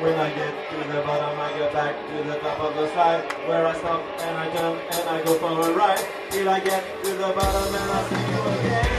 When I get to the bottom, I get back to the top of the slide. Where I stop and I jump and I go for a ride. Till I get to the bottom and I see you again.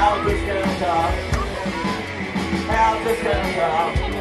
helter skelter, helter skelter. Look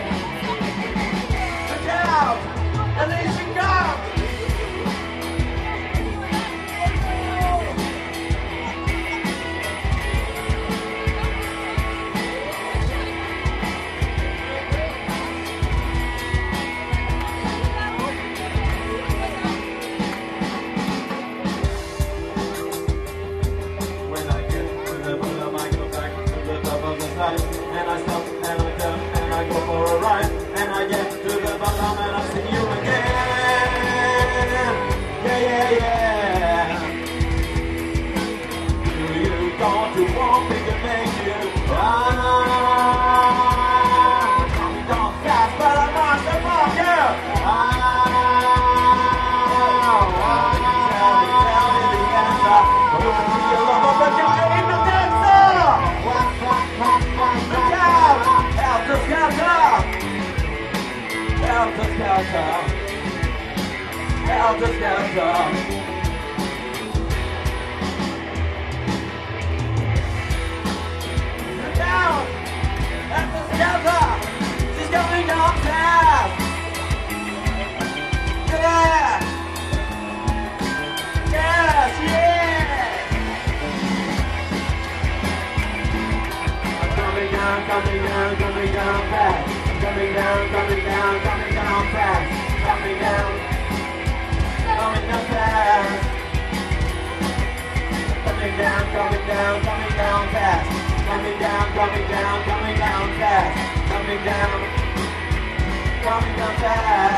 Helter skelter! Look out! Helter skelter! She's going down fast! Yeah! Yeah! Coming down, coming down, coming down fast. Coming down, coming down, coming down fast. Coming down, coming down fast. Coming down, coming down, coming down fast. Coming down, coming down, coming down fast. Coming down, coming down fast.